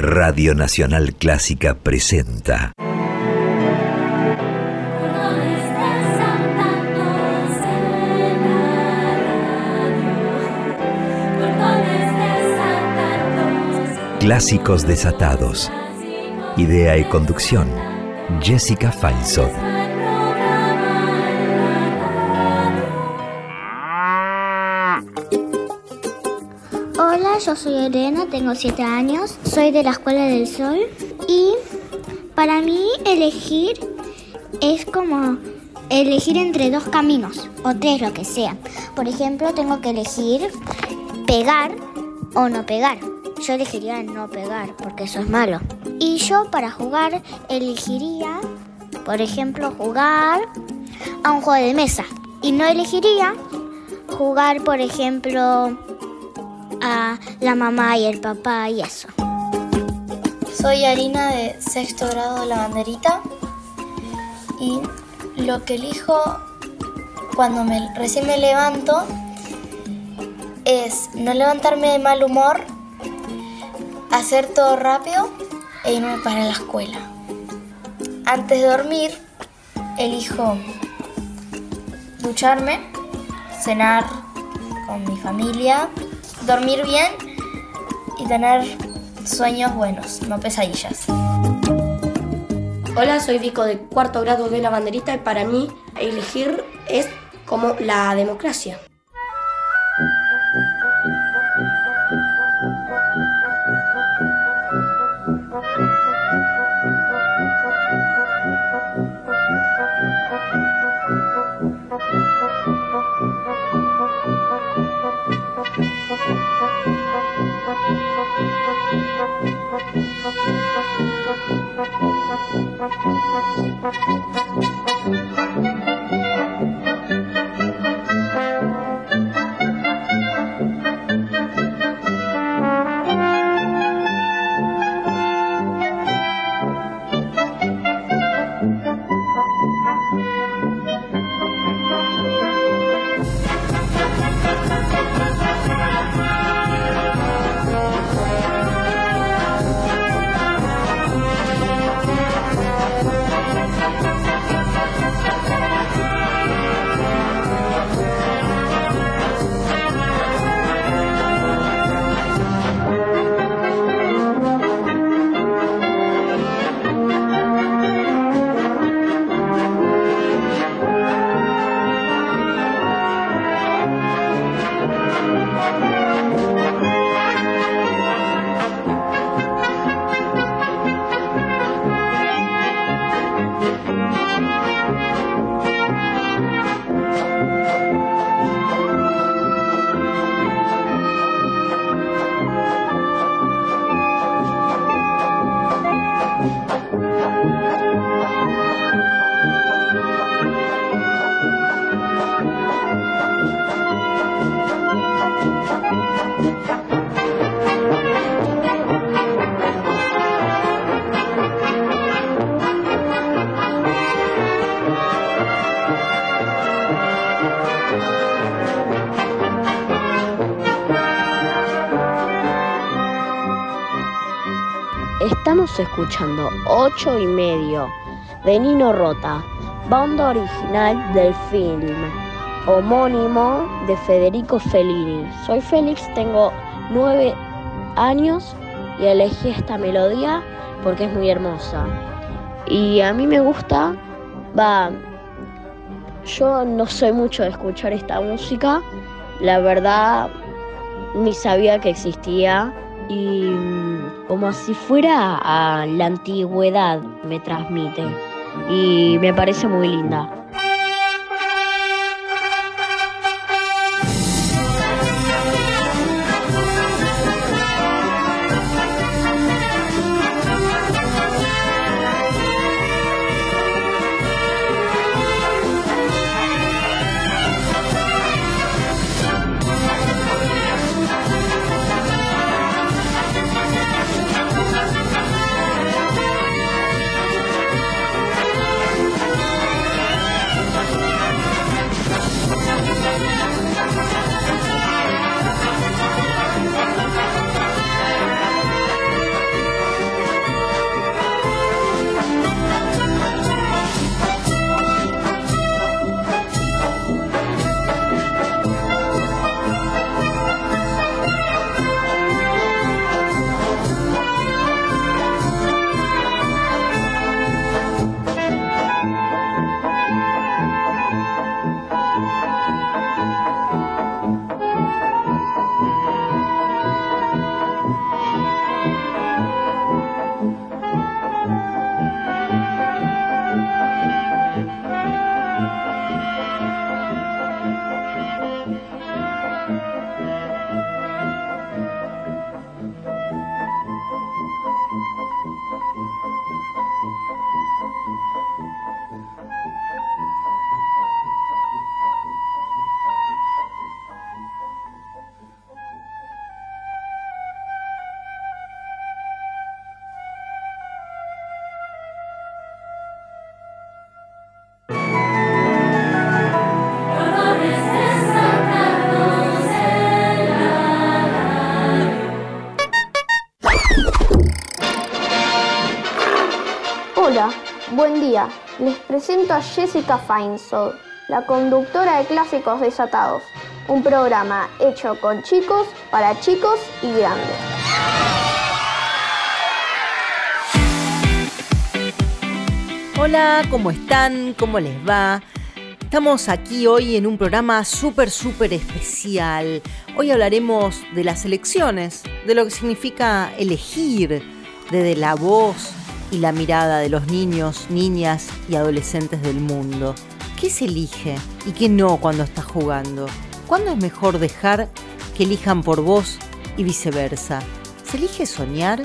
Radio Nacional Clásica presenta. Clásicos desatados. Idea y conducción. Jessica Feinsod. Yo soy Elena, tengo 7 años, soy de la Escuela del Sol y para mí elegir es como elegir entre dos caminos o tres, lo que sea. Por ejemplo, tengo que elegir pegar o no pegar. Yo elegiría no pegar porque eso es malo. Y yo para jugar elegiría, por ejemplo, jugar a un juego de mesa. Y no elegiría jugar, por ejemplo, a la mamá y el papá y eso. Soy Harina de sexto grado de la banderita y lo que elijo cuando me, recién me levanto es no levantarme de mal humor, hacer todo rápido e irme para la escuela. Antes de dormir, elijo ducharme, cenar con mi familia, dormir bien y tener sueños buenos, no pesadillas. Hola, soy Vico de cuarto grado de la banderita y para mí elegir es como la democracia. Escuchando 8 y medio de Nino Rota, banda original del film homónimo de Federico Fellini. Soy Félix, tengo 9 años y elegí esta melodía porque es muy hermosa. Y a mí me gusta, va, yo no soy mucho de escuchar esta música, la verdad ni sabía que existía y como si fuera a la antigüedad me transmite y me parece muy linda. Jessica Feinsold, la conductora de Clásicos Desatados, un programa hecho con chicos, para chicos y grandes. Hola, ¿cómo están? ¿Cómo les va? Estamos aquí hoy en un programa súper, súper especial. Hoy hablaremos de las elecciones, de lo que significa elegir, desde la voz y la mirada de los niños, niñas y adolescentes del mundo. ¿Qué se elige y qué no cuando estás jugando? ¿Cuándo es mejor dejar que elijan por vos y viceversa? ¿Se elige soñar?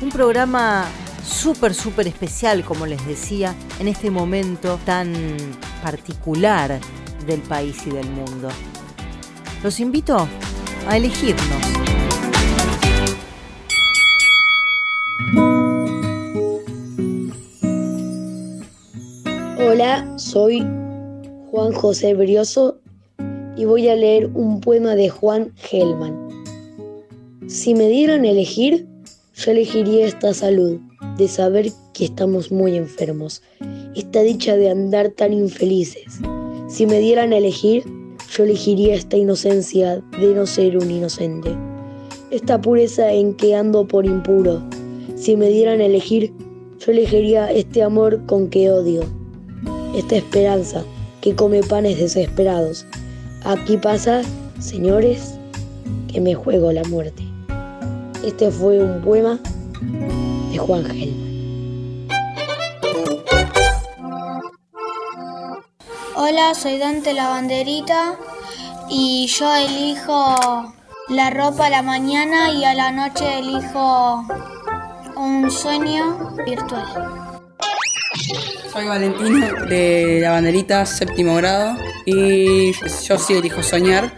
Un programa súper, súper especial, como les decía, en este momento tan particular del país y del mundo. Los invito a elegirnos. Hola, soy Juan José Brioso y voy a leer un poema de Juan Gelman. Si me dieran elegir, yo elegiría esta salud, de saber que estamos muy enfermos, esta dicha de andar tan infelices. Si me dieran elegir, yo elegiría esta inocencia de no ser un inocente, esta pureza en que ando por impuro. Si me dieran elegir, yo elegiría este amor con que odio, esta esperanza que come panes desesperados. Aquí pasa, señores, que me juego la muerte. Este fue un poema de Juan Gelman. Hola, soy Dante la banderita y yo elijo la ropa a la mañana y a la noche elijo un sueño virtual. Soy Valentino de la banderita séptimo grado y yo sí elijo soñar.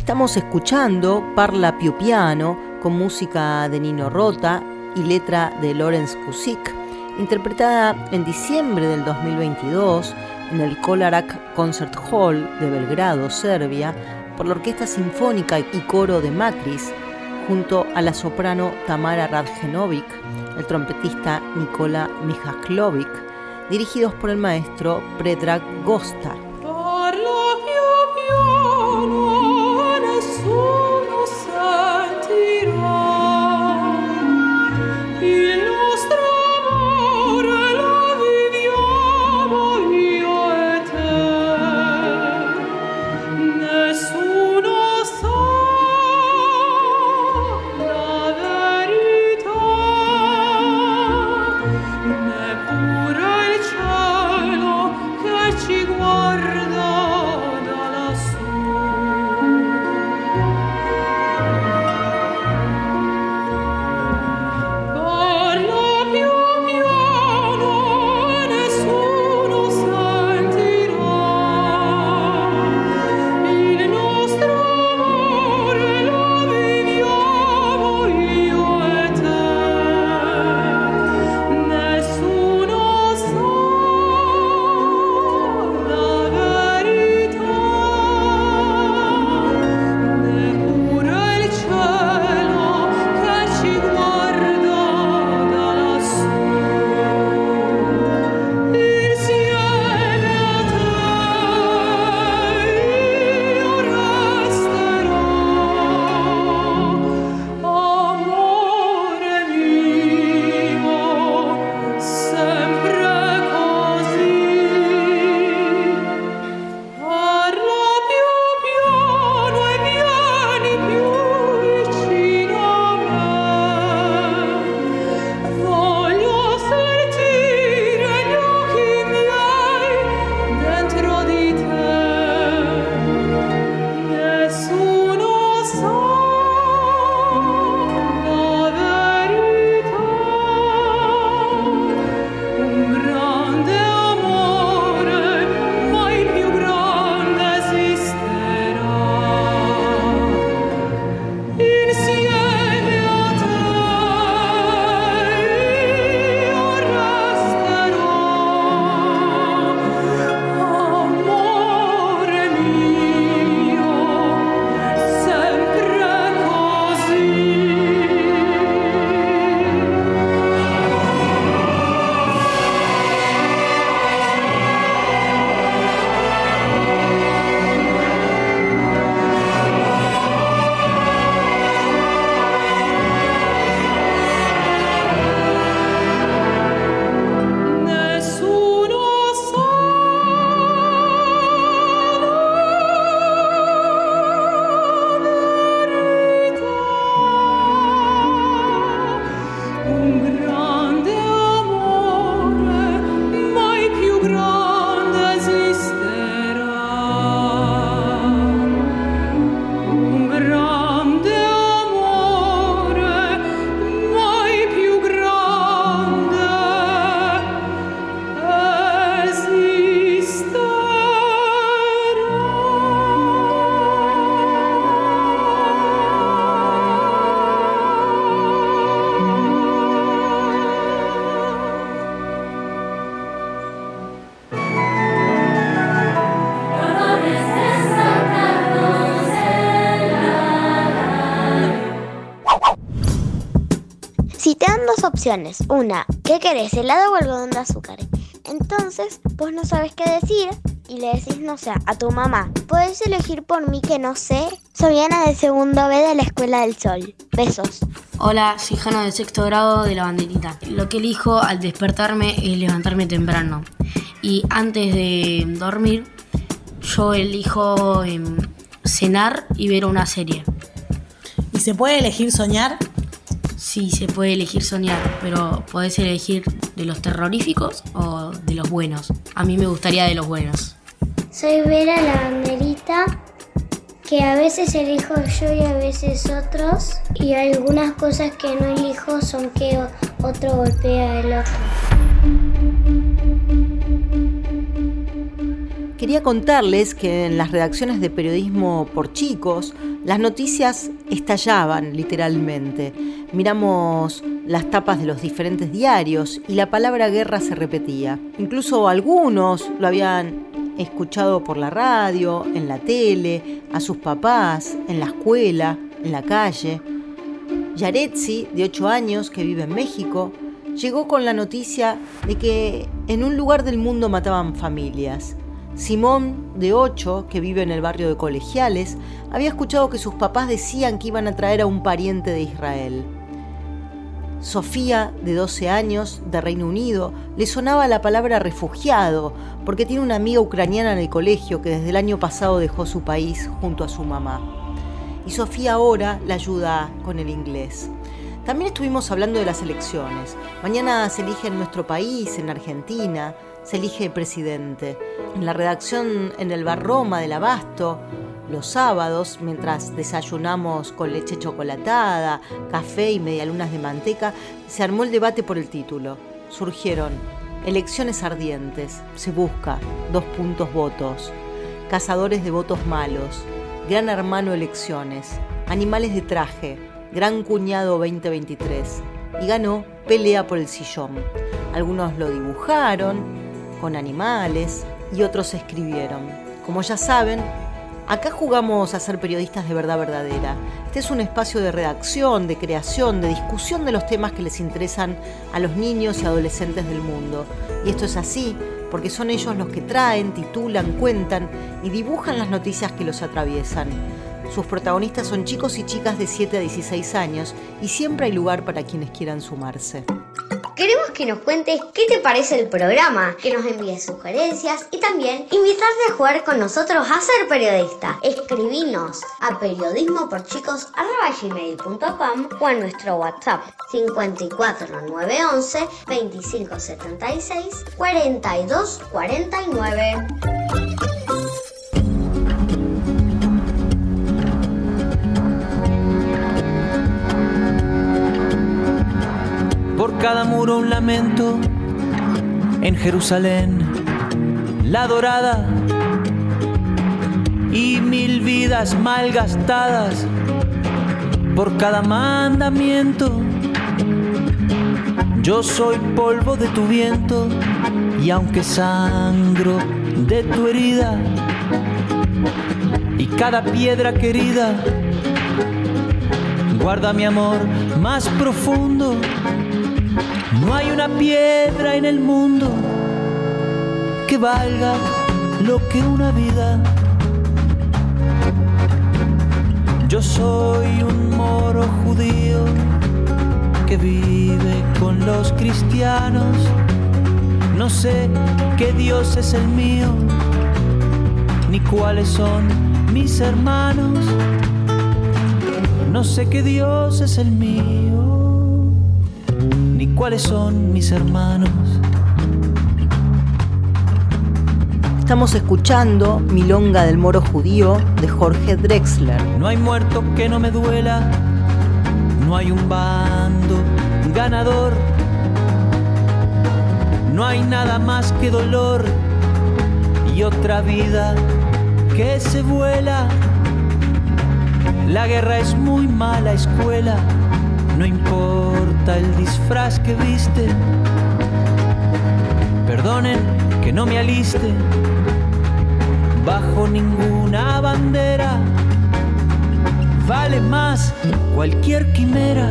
Estamos escuchando Parla Piu Piano con música de Nino Rota y letra de Lorenz Kusik, interpretada en diciembre del 2022 en el Kolarak Concert Hall de Belgrado, Serbia, por la Orquesta Sinfónica y Coro de Macris, junto a la soprano Tamara Radjenovic, el trompetista Nikola Mihajlovic, dirigidos por el maestro Predrag Gosta. Opciones. Una, ¿qué querés, helado o algodón de azúcar? Entonces, vos no sabes qué decir y le decís no sé a tu mamá. Podés elegir por mí que no sé. Soy Ana de segundo B de la Escuela del Sol. Besos. Hola, soy Jana de sexto grado de la banderita. Lo que elijo al despertarme es levantarme temprano. Y antes de dormir, yo elijo em, cenar y ver una serie. ¿Y se puede elegir soñar? Sí, se puede elegir soñar, pero podés elegir de los terroríficos o de los buenos. A mí me gustaría de los buenos. Soy Vera la banderita, que a veces elijo yo y a veces otros, y algunas cosas que no elijo son que otro golpea al otro. Quería contarles que en las redacciones de periodismo por chicos, las noticias estallaban literalmente. Miramos las tapas de los diferentes diarios y la palabra guerra se repetía. Incluso algunos lo habían escuchado por la radio, en la tele, a sus papás, en la escuela, en la calle. Yaretsi, de 8 años, que vive en México, llegó con la noticia de que en un lugar del mundo mataban familias Simón, de 8, que vive en el barrio de Colegiales, había escuchado que sus papás decían que iban a traer a un pariente de Israel. Sofía, de 12 años, de Reino Unido, le sonaba la palabra refugiado, porque tiene una amiga ucraniana en el colegio que desde el año pasado dejó su país junto a su mamá. Y Sofía ahora la ayuda con el inglés. También estuvimos hablando de las elecciones. Mañana se elige en nuestro país, en Argentina, se elige presidente. En la redacción en el Bar Roma del Abasto, los sábados, mientras desayunamos con leche chocolatada, café y medialunas de manteca, se armó el debate por el título. Surgieron elecciones ardientes, se busca, dos puntos votos, cazadores de votos malos, gran hermano elecciones, animales de traje, gran cuñado 2023 y ganó pelea por el sillón. Algunos lo dibujaron, con animales y otros escribieron. Como ya saben, acá jugamos a ser periodistas de verdad verdadera. Este es un espacio de redacción, de creación, de discusión de los temas que les interesan a los niños y adolescentes del mundo. Y esto es así porque son ellos los que traen, titulan, cuentan y dibujan las noticias que los atraviesan. Sus protagonistas son chicos y chicas de 7 a 16 años y siempre hay lugar para quienes quieran sumarse. Queremos que nos cuentes qué te parece el programa, que nos envíes sugerencias y también invitarte a jugar con nosotros a ser periodista. Escribinos a periodismoporchicos.com o a nuestro WhatsApp 54 911 2576 4249. Cada muro un lamento. En Jerusalén, la dorada y mil vidas malgastadas por cada mandamiento. Yo soy polvo de tu viento y aunque sangro de tu herida y cada piedra querida, guarda mi amor más profundo no hay una piedra en el mundo que valga lo que una vida. Yo soy un moro judío que vive con los cristianos. No sé qué Dios es el mío, ni cuáles son mis hermanos. No sé qué Dios es el mío cuáles son mis hermanos. Estamos escuchando Milonga del Moro Judío de Jorge Drexler. No hay muerto que no me duela, no hay un bando ganador, no hay nada más que dolor y otra vida que se vuela. La guerra es muy mala escuela no importa el disfraz que viste, perdonen que no me aliste bajo ninguna bandera. Vale más cualquier quimera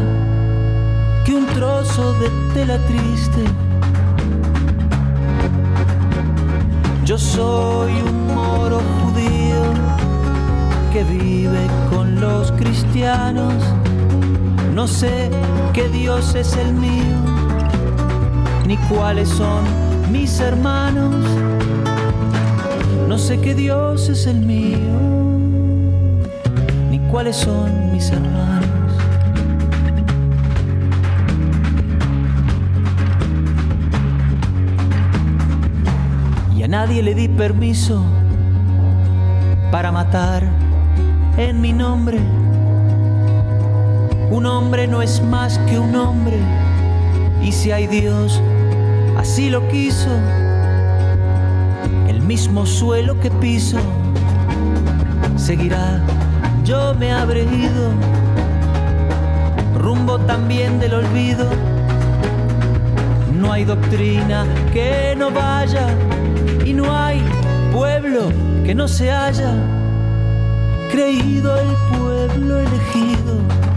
que un trozo de tela triste. Yo soy un moro judío que vive con los cristianos. No sé qué Dios es el mío, ni cuáles son mis hermanos. No sé qué Dios es el mío, ni cuáles son mis hermanos. Y a nadie le di permiso para matar en mi nombre. Un hombre no es más que un hombre. Y si hay Dios, así lo quiso. El mismo suelo que piso seguirá. Yo me habré ido rumbo también del olvido. No hay doctrina que no vaya y no hay pueblo que no se haya creído el pueblo elegido.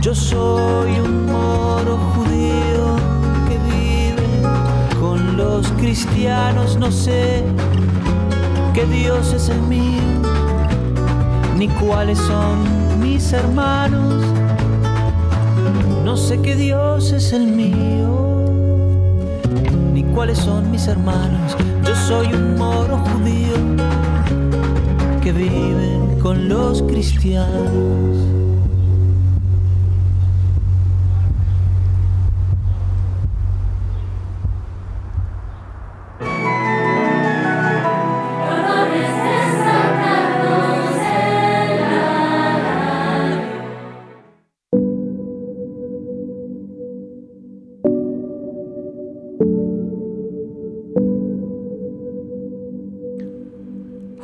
Yo soy un moro judío que vive con los cristianos, no sé qué Dios es el mío, ni cuáles son mis hermanos, no sé qué Dios es el mío, ni cuáles son mis hermanos, yo soy un moro judío que vive con los cristianos.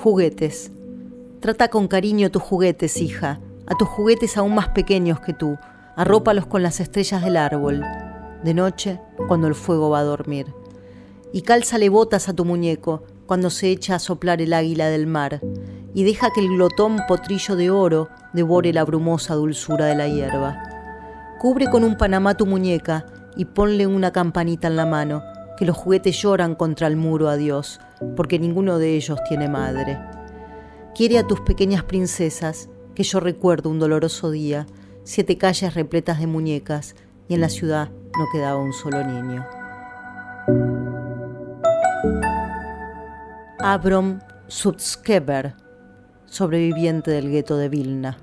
Juguetes. Trata con cariño tus juguetes, hija, a tus juguetes aún más pequeños que tú. Arrópalos con las estrellas del árbol, de noche, cuando el fuego va a dormir. Y cálzale botas a tu muñeco cuando se echa a soplar el águila del mar, y deja que el glotón potrillo de oro devore la brumosa dulzura de la hierba. Cubre con un panamá tu muñeca y ponle una campanita en la mano, que los juguetes lloran contra el muro a Dios, porque ninguno de ellos tiene madre. Quiere a tus pequeñas princesas, que yo recuerdo un doloroso día, siete calles repletas de muñecas, y en la ciudad no quedaba un solo niño. Abram Sutskever, sobreviviente del gueto de Vilna.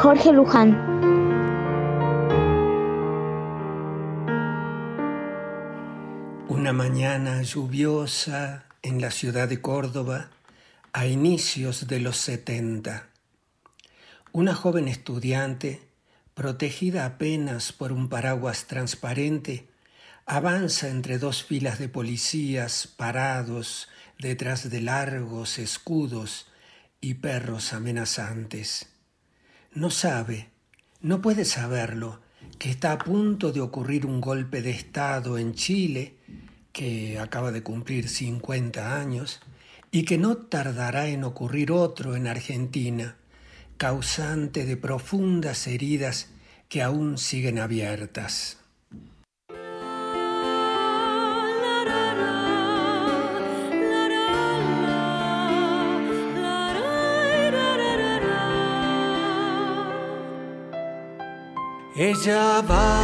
Jorge Luján. Una mañana lluviosa en la ciudad de Córdoba a inicios de los 70. Una joven estudiante, protegida apenas por un paraguas transparente, avanza entre dos filas de policías parados detrás de largos escudos y perros amenazantes. No sabe, no puede saberlo, que está a punto de ocurrir un golpe de Estado en Chile, que acaba de cumplir 50 años, y que no tardará en ocurrir otro en Argentina, causante de profundas heridas que aún siguen abiertas. Ella va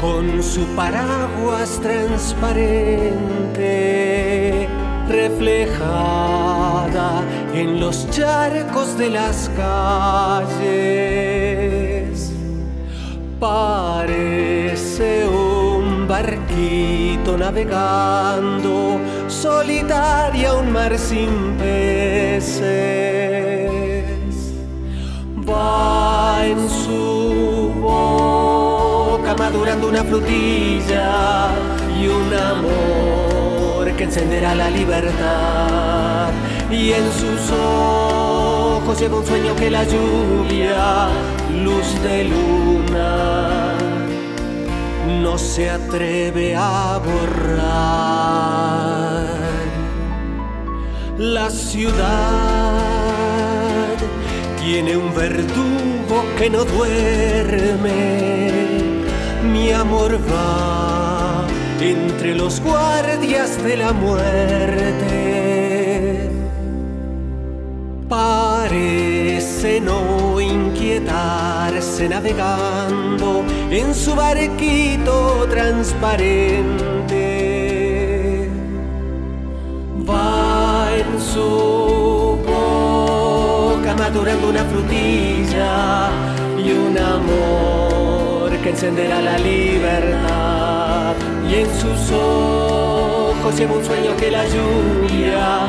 con su paraguas transparente, reflejada en los charcos de las calles. Parece un barquito navegando, solitaria un mar sin peces en su boca madurando una frutilla y un amor que encenderá la libertad y en sus ojos lleva un sueño que la lluvia, luz de luna, no se atreve a borrar. La ciudad tiene un verdugo que no duerme, mi amor va entre los guardias de la muerte. Parece no inquietarse navegando en su barquito transparente. Va en su boca madurando una frutilla y un amor que encenderá la libertad. Y en sus ojos lleva un sueño que la lluvia,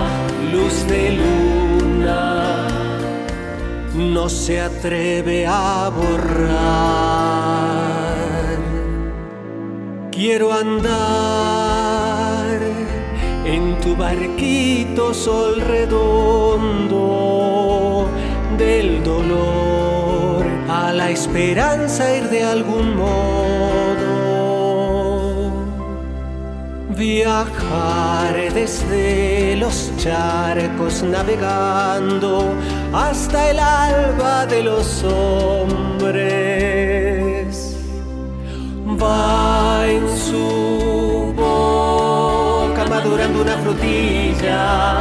luz de luna, no se atreve a borrar. Quiero andar tu barquito sol redondo del dolor a la esperanza ir de algún modo. Viajar desde los charcos navegando hasta el alba de los hombres. Va en su una frutilla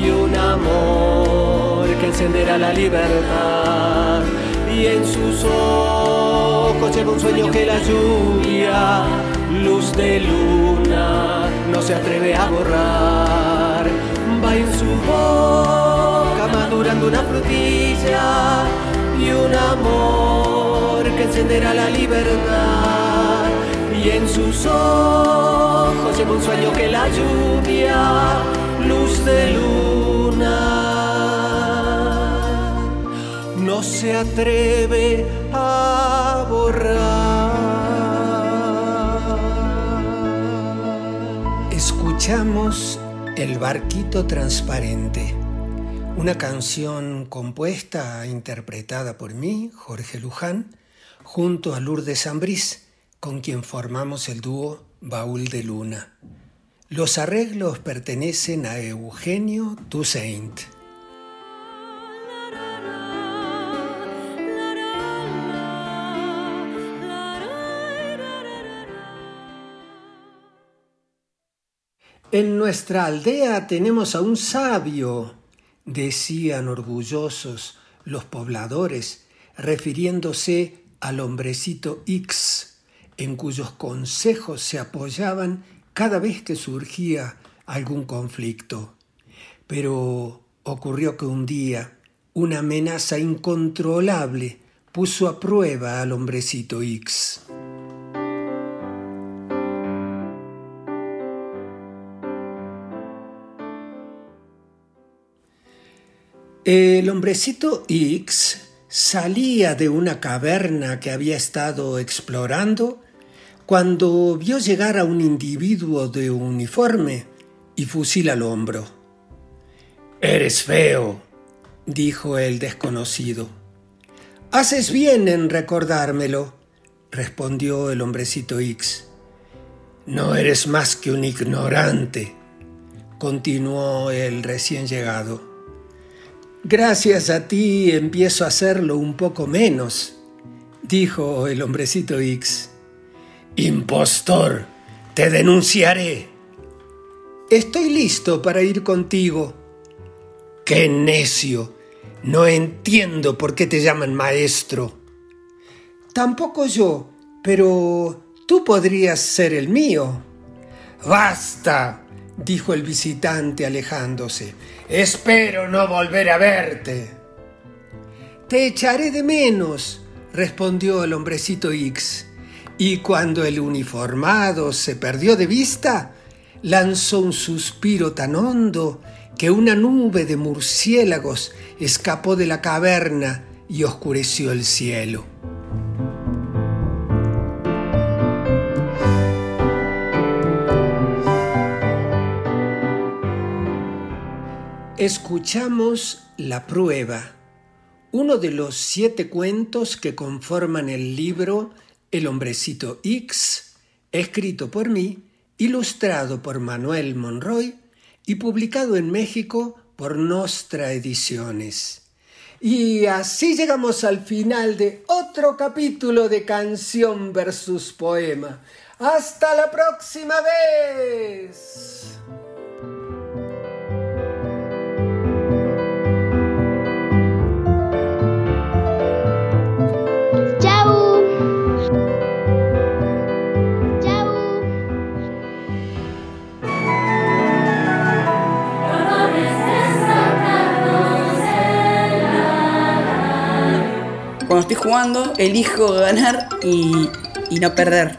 y un amor que encenderá la libertad. Y en sus ojos lleva un sueño que la lluvia, luz de luna, no se atreve a borrar. Va en su boca madurando una frutilla y un amor que encenderá la libertad. Y en sus ojos lleva un sueño que la lluvia, luz de luna, no se atreve a borrar. Escuchamos El barquito transparente, una canción compuesta e interpretada por mí, Jorge Luján, junto a Lourdes Ambrís, con quien formamos el dúo Baúl de Luna. Los arreglos pertenecen a Eugenio Toussaint. En nuestra aldea tenemos a un sabio, decían orgullosos los pobladores, refiriéndose al hombrecito X, en cuyos consejos se apoyaban cada vez que surgía algún conflicto. Pero ocurrió que un día una amenaza incontrolable puso a prueba al hombrecito X. El hombrecito X salía de una caverna que había estado explorando cuando vio llegar a un individuo de uniforme y fusil al hombro. Eres feo, dijo el desconocido. Haces bien en recordármelo, respondió el hombrecito X. No eres más que un ignorante, continuó el recién llegado. Gracias a ti empiezo a hacerlo un poco menos, dijo el hombrecito X. Impostor, te denunciaré. Estoy listo para ir contigo. ¡Qué necio! No entiendo por qué te llaman maestro. Tampoco yo, pero tú podrías ser el mío. Basta, dijo el visitante alejándose. Espero no volver a verte. Te echaré de menos, respondió el hombrecito X. Y cuando el uniformado se perdió de vista, lanzó un suspiro tan hondo que una nube de murciélagos escapó de la caverna y oscureció el cielo. Escuchamos La prueba, uno de los siete cuentos que conforman el libro El hombrecito X, escrito por mí, ilustrado por Manuel Monroy y publicado en México por Nostra Ediciones. Y así llegamos al final de otro capítulo de Canción versus Poema. ¡Hasta la próxima vez! Estoy jugando, elijo ganar y, y no perder.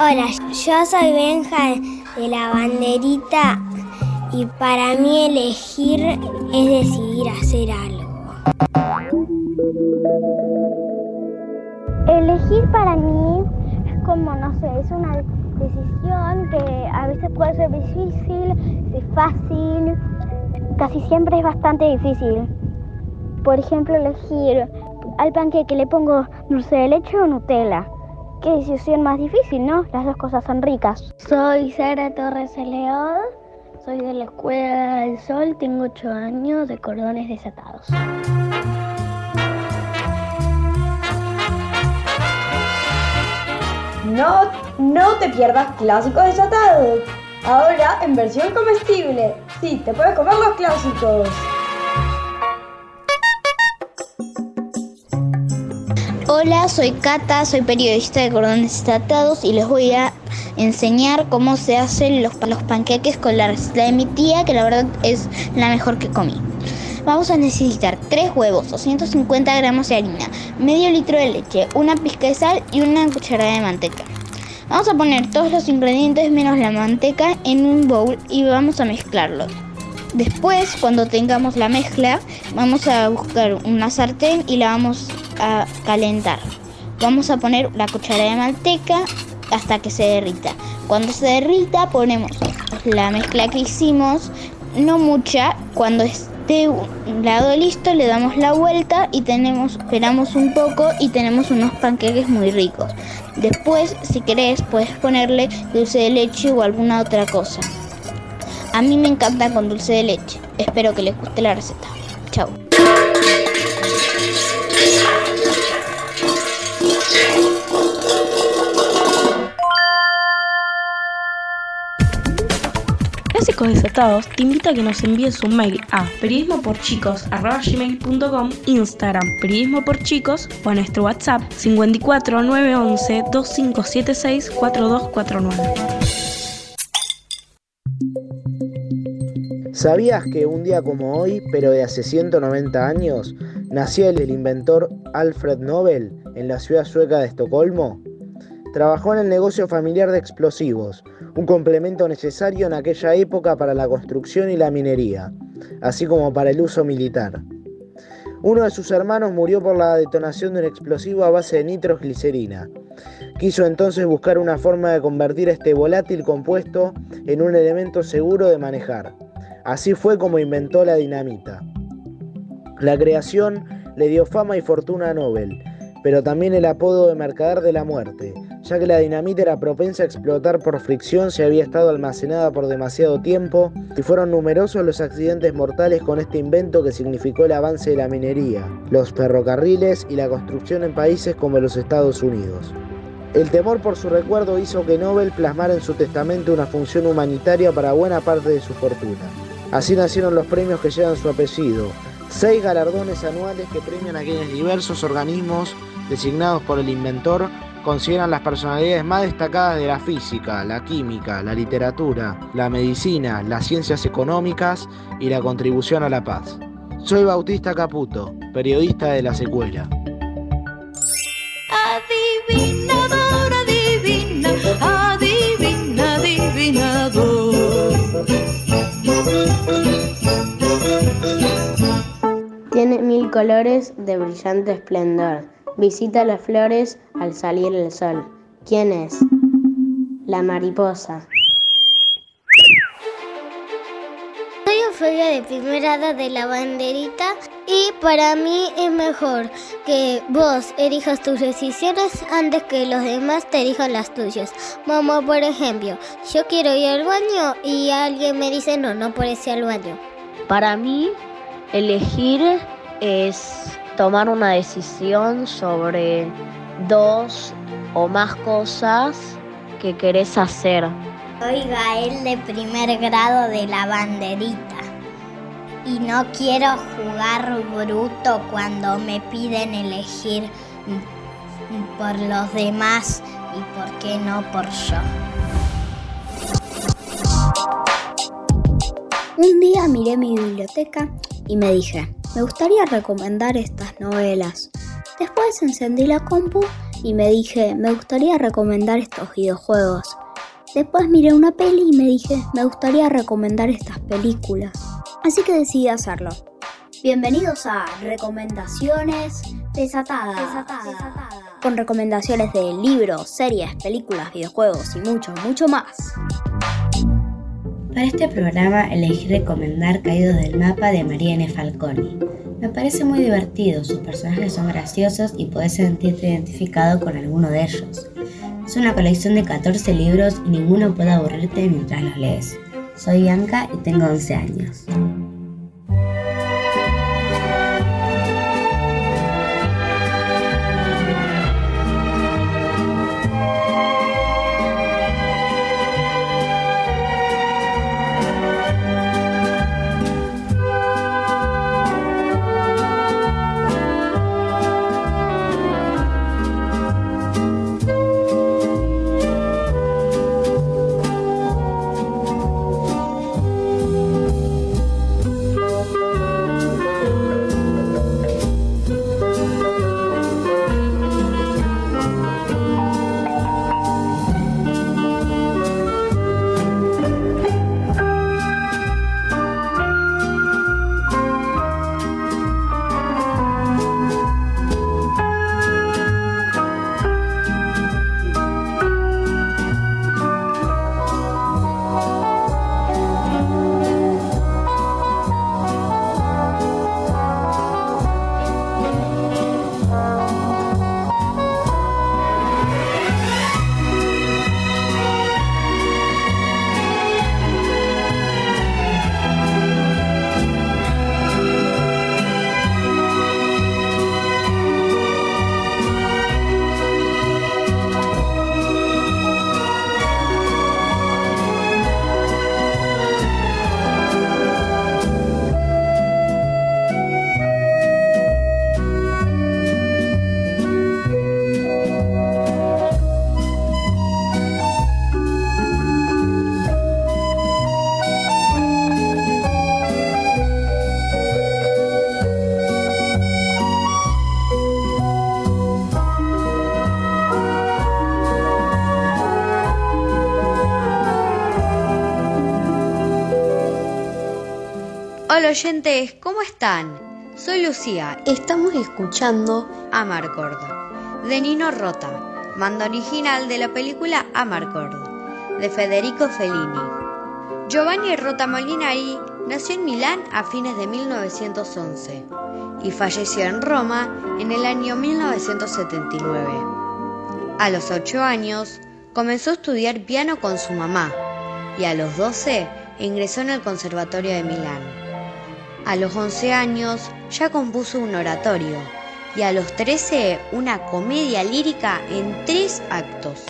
Hola, yo soy Benja de la banderita y para mí elegir es decidir hacer algo. Elegir para mí es como, no sé, es una decisión que a veces puede ser difícil, es fácil, casi siempre es bastante difícil. Por ejemplo, elegir al panqueque le pongo dulce de leche o Nutella. Qué decisión más difícil, ¿no? Las dos cosas son ricas. Soy Sara Torres León, soy de la Escuela del Sol, tengo 8 años de cordones desatados. No, no te pierdas clásicos desatados. Ahora en versión comestible. Sí, te puedes comer los clásicos. Hola, soy Cata, soy periodista de Cordones Desatados y les voy a enseñar cómo se hacen los, los panqueques con la receta de mi tía, que la verdad es la mejor que comí. Vamos a necesitar 3 huevos, 250 gramos de harina, medio litro de leche, una pizca de sal y una cucharada de manteca. Vamos a poner todos los ingredientes menos la manteca en un bowl y vamos a mezclarlos. Después, cuando tengamos la mezcla, vamos a buscar una sartén y la vamos a calentar. Vamos a poner la cucharada de manteca hasta que se derrita. Cuando se derrita ponemos la mezcla que hicimos, no mucha, cuando esté un lado listo le damos la vuelta y tenemos, esperamos un poco y tenemos unos panqueques muy ricos. Después, si querés, puedes ponerle dulce de leche o alguna otra cosa. A mí me encanta con dulce de leche. Espero que les guste la receta. Chao. Desatados te invita a que nos envíes un mail a periodismoporchicos.com, Instagram periodismo por chicos o a nuestro WhatsApp 54 911 2576 4249. ¿Sabías que un día como hoy, pero de hace 190 años, nació el inventor Alfred Nobel en la ciudad sueca de Estocolmo? Trabajó en el negocio familiar de explosivos, un complemento necesario en aquella época para la construcción y la minería, así como para el uso militar. Uno de sus hermanos murió por la detonación de un explosivo a base de nitroglicerina. Quiso entonces buscar una forma de convertir este volátil compuesto en un elemento seguro de manejar. Así fue como inventó la dinamita. La creación le dio fama y fortuna a Nobel, pero también el apodo de mercader de la muerte, ya que la dinamita era propensa a explotar por fricción si había estado almacenada por demasiado tiempo, y fueron numerosos los accidentes mortales con este invento que significó el avance de la minería, los ferrocarriles y la construcción en países como los Estados Unidos. El temor por su recuerdo hizo que Nobel plasmara en su testamento una función humanitaria para buena parte de su fortuna. Así nacieron los premios que llevan su apellido, seis galardones anuales que premian a quienes diversos organismos designados por el inventor consideran las personalidades más destacadas de la física, la química, la literatura, la medicina, las ciencias económicas y la contribución a la paz. Soy Bautista Caputo, periodista de la secuela. Adivinador, adivina, adivina, adivinador. Tiene mil colores de brillante esplendor visita las flores al salir el sol. ¿Quién es? La mariposa. Soy Ofelia de primera edad de la banderita y para mí es mejor que vos elijas tus decisiones antes que los demás te elijan las tuyas. Como por ejemplo, yo quiero ir al baño y alguien me dice no, no puedes ir al baño. Para mí, elegir es tomar una decisión sobre dos o más cosas que querés hacer. Soy Gael de primer grado de la banderita y no quiero jugar bruto cuando me piden elegir por los demás y por qué no por yo. Un día miré mi biblioteca y me dije, me gustaría recomendar estas novelas. Después encendí la compu y me dije, me gustaría recomendar estos videojuegos. Después miré una peli y me dije, me gustaría recomendar estas películas. Así que decidí hacerlo. Bienvenidos a Recomendaciones Desatadas. Con recomendaciones de libros, series, películas, videojuegos y mucho, mucho más. Para este programa elegí recomendar Caídos del Mapa de Marianne Falconi. Me parece muy divertido, sus personajes son graciosos y puedes sentirte identificado con alguno de ellos. Es una colección de 14 libros y ninguno puede aburrirte mientras los lees. Soy Bianca y tengo 11 años. Hola oyentes, ¿cómo están? Soy Lucía. Estamos escuchando Amarcord, de Nino Rota, mando original de la película Amarcord, de Federico Fellini. Giovanni Rota Molinari nació en Milán a fines de 1911 y falleció en Roma en el año 1979. A los 8 años comenzó a estudiar piano con su mamá y a los 12 ingresó en el Conservatorio de Milán. A los 11 años ya compuso un oratorio y a los 13 una comedia lírica en tres actos.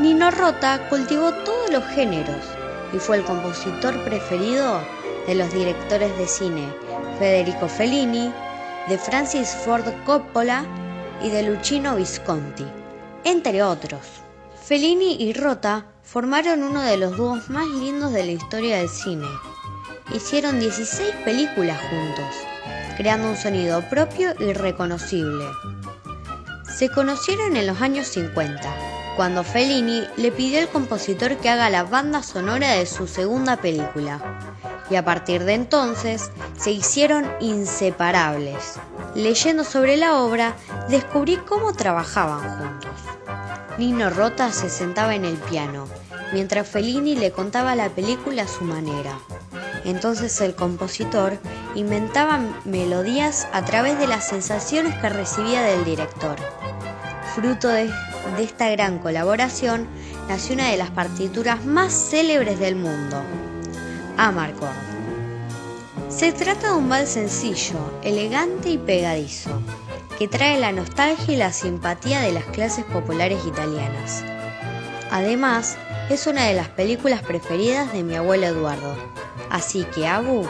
Nino Rota cultivó todos los géneros y fue el compositor preferido de los directores de cine Federico Fellini, de Francis Ford Coppola y de Luchino Visconti, entre otros. Fellini y Rota formaron uno de los dúos más lindos de la historia del cine hicieron 16 películas juntos, creando un sonido propio y reconocible. Se conocieron en los años 50, cuando Fellini le pidió al compositor que haga la banda sonora de su segunda película, y a partir de entonces se hicieron inseparables. Leyendo sobre la obra, descubrí cómo trabajaban juntos. Nino Rota se sentaba en el piano, mientras Fellini le contaba la película a su manera. Entonces el compositor inventaba melodías a través de las sensaciones que recibía del director. Fruto de, esta gran colaboración nació una de las partituras más célebres del mundo, Amarcord. Se trata de un vals sencillo, elegante y pegadizo, que trae la nostalgia y la simpatía de las clases populares italianas. Además, es una de las películas preferidas de mi abuelo Eduardo, así que Abu,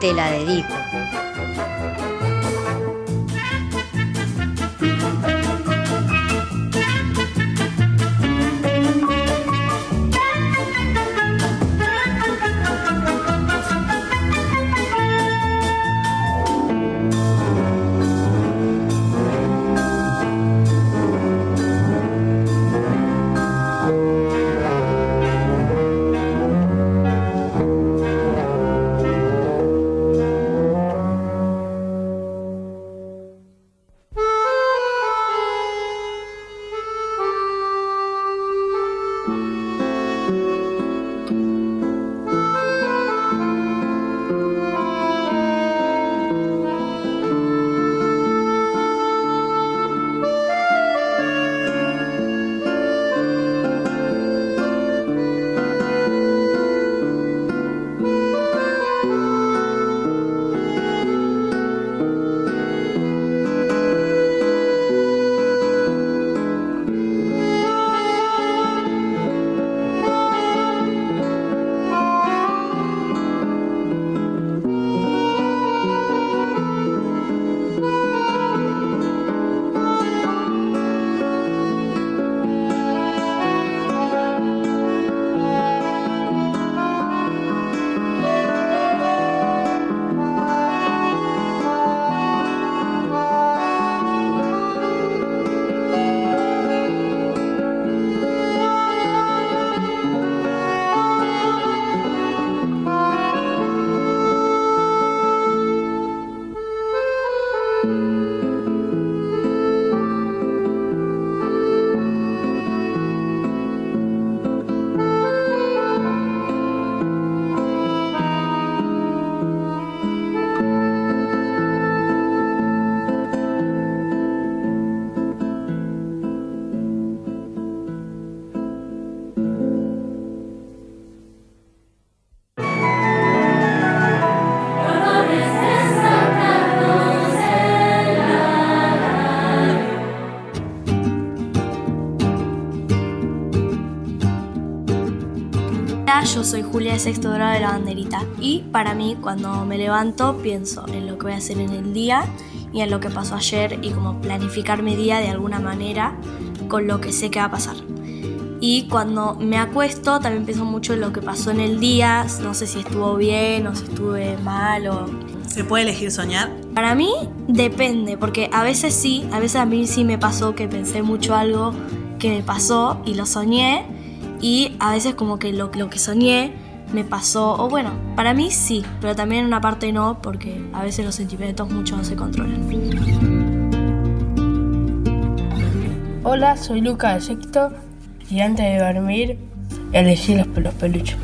te la dedico. Yo soy Julia de sexto grado de la banderita y para mí cuando me levanto pienso en lo que voy a hacer en el día y en lo que pasó ayer y como planificar mi día de alguna manera con lo que sé que va a pasar. Y cuando me acuesto también pienso mucho en lo que pasó en el día, no sé si estuvo bien o si estuve mal o... ¿Se puede elegir soñar? Para mí depende, porque a veces sí, a veces a mí sí me pasó que pensé mucho algo que me pasó y lo soñé y a veces como que lo, lo que soñé me pasó, o bueno, para mí sí, pero también en una parte no, porque a veces los sentimientos mucho no se controlan. Hola, soy Luca de sexto y antes de dormir elegí los, los peluches.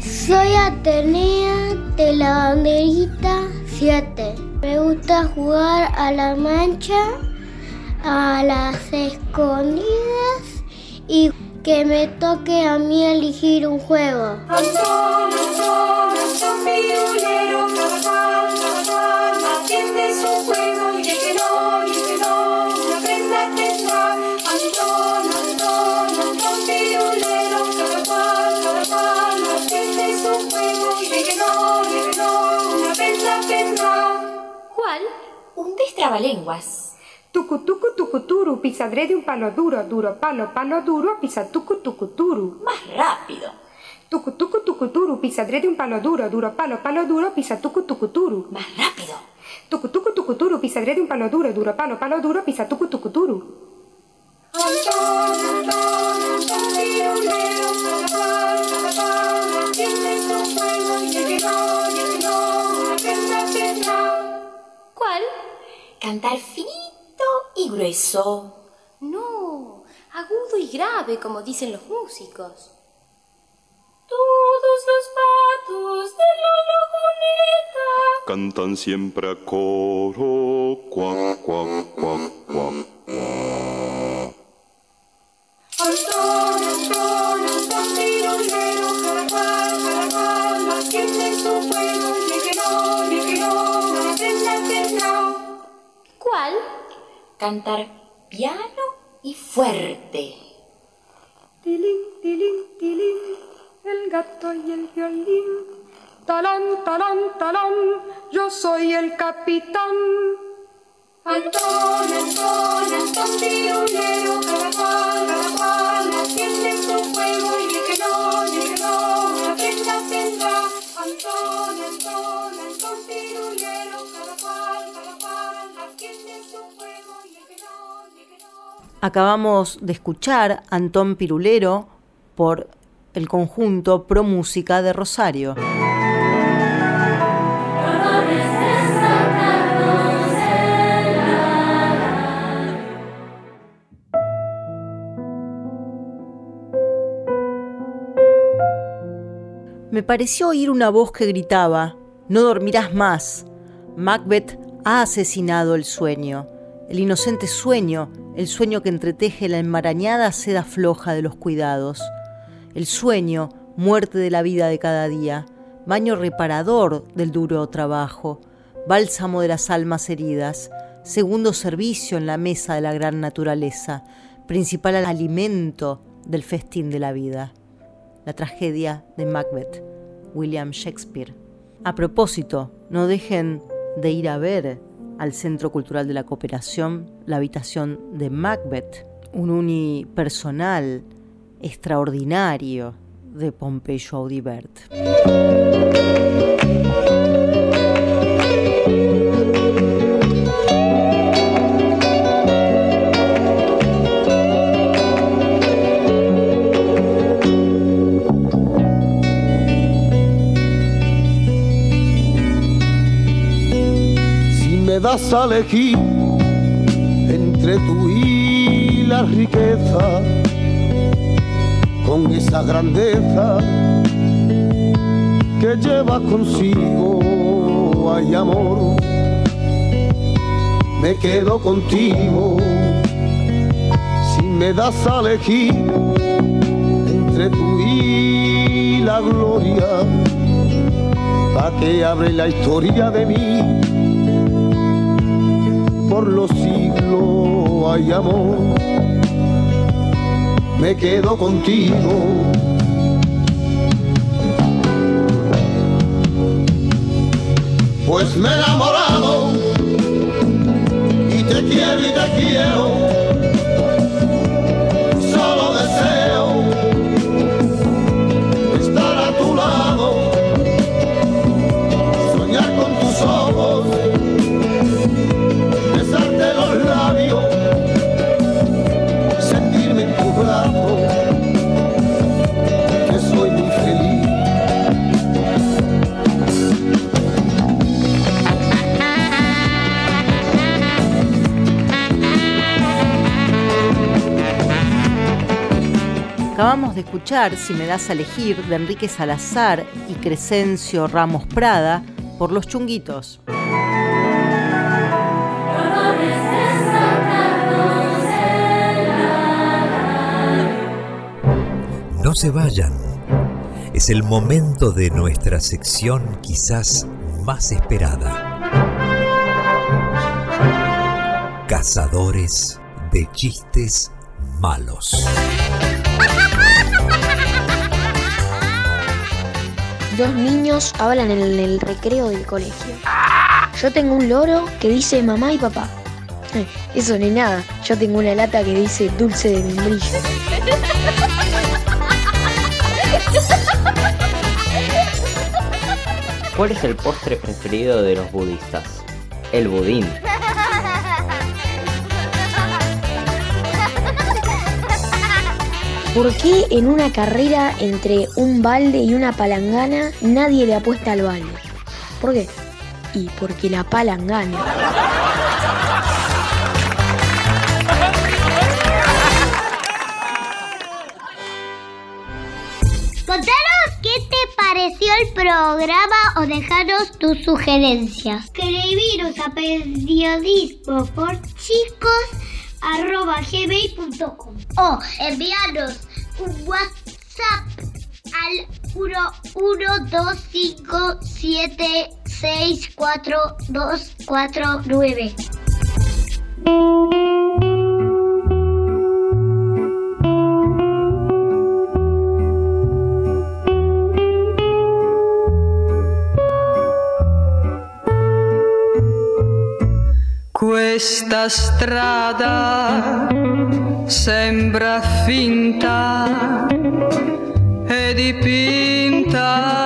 Soy Atenea de la banderita 7. Me gusta jugar a la mancha, a las escondidas que me toque a mí elegir un juego. ¿Cuál? Un destrabalenguas. Tucu tucu tucu turu, pisadré de un palo duro, duro palo, palo duro, pisa tucu tucu turu. Más rápido. Tucu tucu tucu turu, pisadré de un palo duro, duro palo, palo duro, pisa tucu tucu turu. Más rápido. Tucu tucu tucu turu, pisadré de un palo duro, duro palo, palo duro, pisa tucu tucu turu. Antón, Antón, Antón Pirulero, cada cual, cada cual atiende su juego y de que no, y de que no, una prenda tendrá. ¿Cuál? Cantar finito y grueso. No, agudo y grave, como dicen los músicos. Todos los patos de la laguneta cantan siempre a coro, cuac, cuac, cuac, cuac, cuac. Antón, Antón, Antón pirulero, caracol, caracol, atiende su juego, y el que no, y el que no, la prenda tendrá. ¿Cuál? Cantar piano y fuerte. Tilín, tilín, tilín, el gato y el violín. Talón, talón, talón, yo soy el capitán. Antón, Antón, Antón pirulero, caracol, caracol, atiende su juego, Acabamos de escuchar Antón Pirulero por el conjunto Pro Música de Rosario. Me pareció oír una voz que gritaba, No dormirás más. Macbeth ha asesinado el sueño, el inocente sueño, el sueño que entreteje la enmarañada seda floja de los cuidados. El sueño, muerte de la vida de cada día, baño reparador del duro trabajo, bálsamo de las almas heridas, segundo servicio en la mesa de la gran naturaleza, principal alimento del festín de la vida. La tragedia de Macbeth, William Shakespeare. A propósito, no dejen de ir a ver al Centro Cultural de la Cooperación la habitación de Macbeth, un unipersonal extraordinario de Pompeyo Audibert. Das a elegir entre tú y la riqueza, con esa grandeza que lleva consigo, hay amor, me quedo contigo. Si me das a elegir entre tú y la gloria, pa' que abre la historia de mí por los siglos hay amor, me quedo contigo. Pues me he enamorado y te quiero y te quiero. Acabamos de escuchar Si me das a elegir de Enrique Salazar y Crescencio Ramos Prada por Los Chunguitos. No se vayan. Es el momento de nuestra sección quizás más esperada. Cazadores de chistes malos. Dos niños hablan en el recreo del colegio. Yo tengo un loro que dice mamá y papá. Eh, Eso es nada. Yo tengo una lata que dice dulce de membrillo. ¿Cuál es el postre preferido de los budistas? El budín. ¿Por qué en una carrera entre un balde y una palangana nadie le apuesta al balde? ¿Por qué? Y porque la palangana. Contanos qué te pareció el programa. o dejaros tus sugerencias. Escribiros a periodismo por chicos.gmail.com o enviarnos un WhatsApp al 11257642249. Questa strada sembra finta e dipinta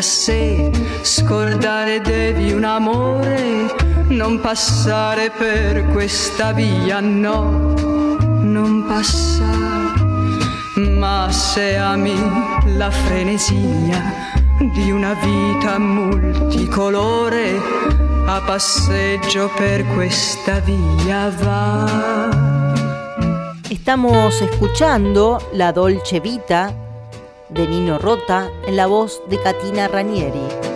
nostalgia, se scordare devi un amore, non passare per questa via, no, non passare. Ma se ami la frenesia di una vita multicolore, a passeggio per questa via va. Estamos escuchando La Dolce Vita de Nino Rota en la voz de Katina Ranieri.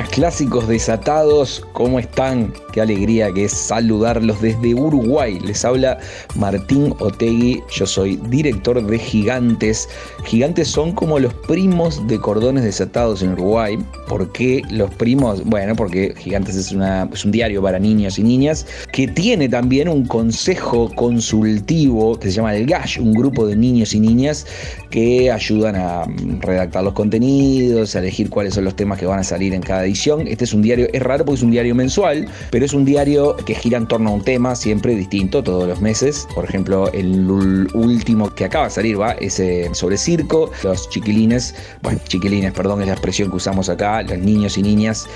Clásicos desatados, ¿cómo están? Qué alegría que es saludarlos desde Uruguay. Les habla Martín Otegui, yo soy director de Gigantes. Gigantes son como los primos de cordones desatados en Uruguay. ¿Por qué los primos? Bueno, porque Gigantes es, es un diario para niños y niñas que tiene también un consejo consultivo que se llama El Gash, un grupo de niños y niñas que ayudan a redactar los contenidos, a elegir cuáles son los temas que van a salir en cada edición. Este es un diario, es raro porque es un diario mensual, pero es un diario que gira en torno a un tema siempre distinto todos los meses. Por ejemplo, el último que acaba de salir va es eh, sobre circo. Los chiquilines, bueno, chiquilines, perdón, es la expresión que usamos acá, los niños y niñas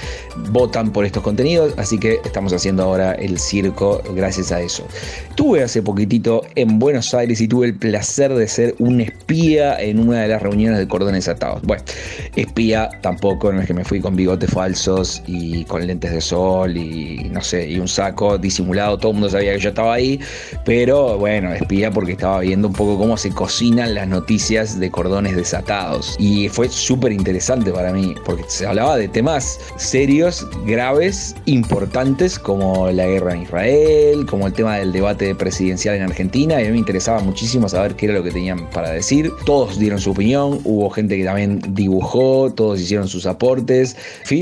votan por estos contenidos, así que estamos haciendo ahora el circo gracias a eso. Estuve hace poquitito en Buenos Aires y tuve el placer de ser un espía en una de las reuniones de cordones atados. Bueno, espía tampoco, no es que me fui con bigotes falsos y con lentes de sol y no sé, y un saco disimulado, todo el mundo sabía que yo estaba ahí, pero bueno, espía porque estaba viendo un poco cómo se cocinan las noticias de cordones desatados. Y fue súper interesante para mí, porque se hablaba de temas serios, graves, importantes, como la guerra en Israel, como el tema del debate presidencial en Argentina, y a mí me interesaba muchísimo saber qué era lo que tenían para decir. Todos dieron su opinión, hubo gente que también dibujó, todos hicieron sus aportes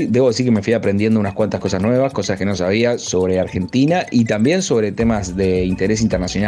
debo decir que me fui aprendiendo unas cuantas cosas nuevas, cosas que no sabía sobre Argentina y también sobre temas de interés internacional.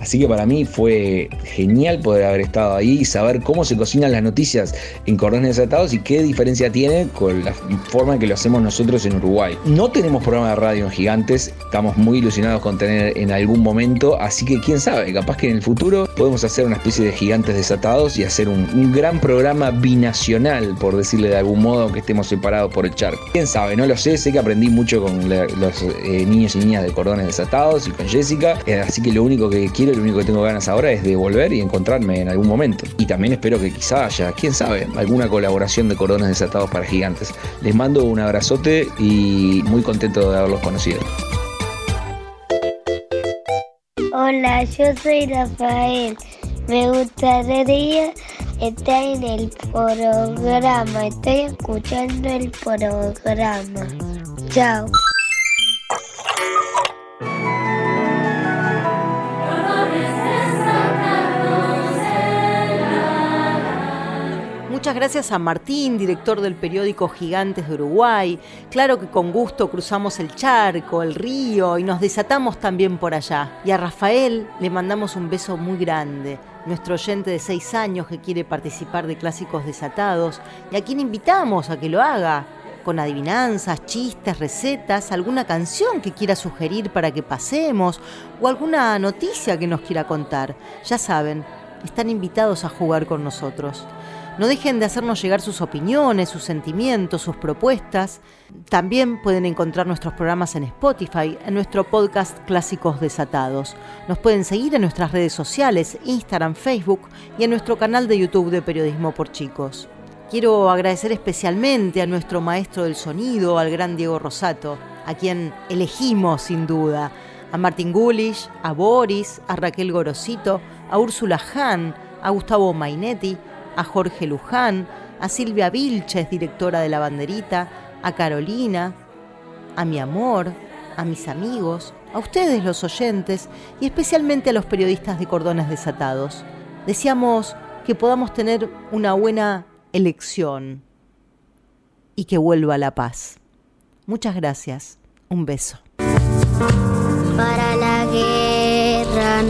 Así que para mí fue genial poder haber estado ahí y saber cómo se cocinan las noticias en cordones desatados y qué diferencia tiene con la forma en que lo hacemos nosotros en Uruguay. No tenemos programa de radio en Gigantes, estamos muy ilusionados con tener en algún momento, así que quién sabe, capaz que en el futuro podemos hacer una especie de Gigantes desatados y hacer un, gran programa binacional, por decirle de algún modo, aunque estemos separados por el charco. Quién sabe, no lo sé, sé que aprendí mucho con los eh, niños y niñas de cordones desatados y con Jessica, eh, así que lo único que quiero y lo único que tengo ganas ahora es de volver y encontrarme en algún momento. Y también espero que quizá haya, quién sabe, alguna colaboración de cordones desatados para gigantes. Les mando un abrazote y muy contento de haberlos conocido. Hola, yo soy Rafael. Me gustaría estar en el programa. Estoy escuchando el programa. Chao. Muchas gracias a Martín, director del periódico Gigantes de Uruguay. Claro que con gusto cruzamos el charco, el río y nos desatamos también por allá. Y a Rafael le mandamos un beso muy grande, nuestro oyente de seis años que quiere participar de Clásicos Desatados y a quien invitamos a que lo haga con adivinanzas, chistes, recetas, alguna canción que quiera sugerir para que pasemos o alguna noticia que nos quiera contar. Ya saben, están invitados a jugar con nosotros. No dejen de hacernos llegar sus opiniones, sus sentimientos, sus propuestas. También pueden encontrar nuestros programas en Spotify, en nuestro podcast Clásicos Desatados. Nos pueden seguir en nuestras redes sociales, Instagram, Facebook y en nuestro canal de YouTube de Periodismo por Chicos. Quiero agradecer especialmente a nuestro maestro del sonido, al gran Diego Rosato, a quien elegimos sin duda, a Martín Gulish, a Boris, a Raquel Gorosito, a Úrsula Hahn, a Gustavo Mainetti, a Jorge Luján, a Silvia Vilches, directora de La Banderita, a Carolina, a mi amor, a mis amigos, a ustedes los oyentes y especialmente a los periodistas de cordones desatados. Deseamos que podamos tener una buena elección y que vuelva la paz. Muchas gracias. Un beso. Para la guerra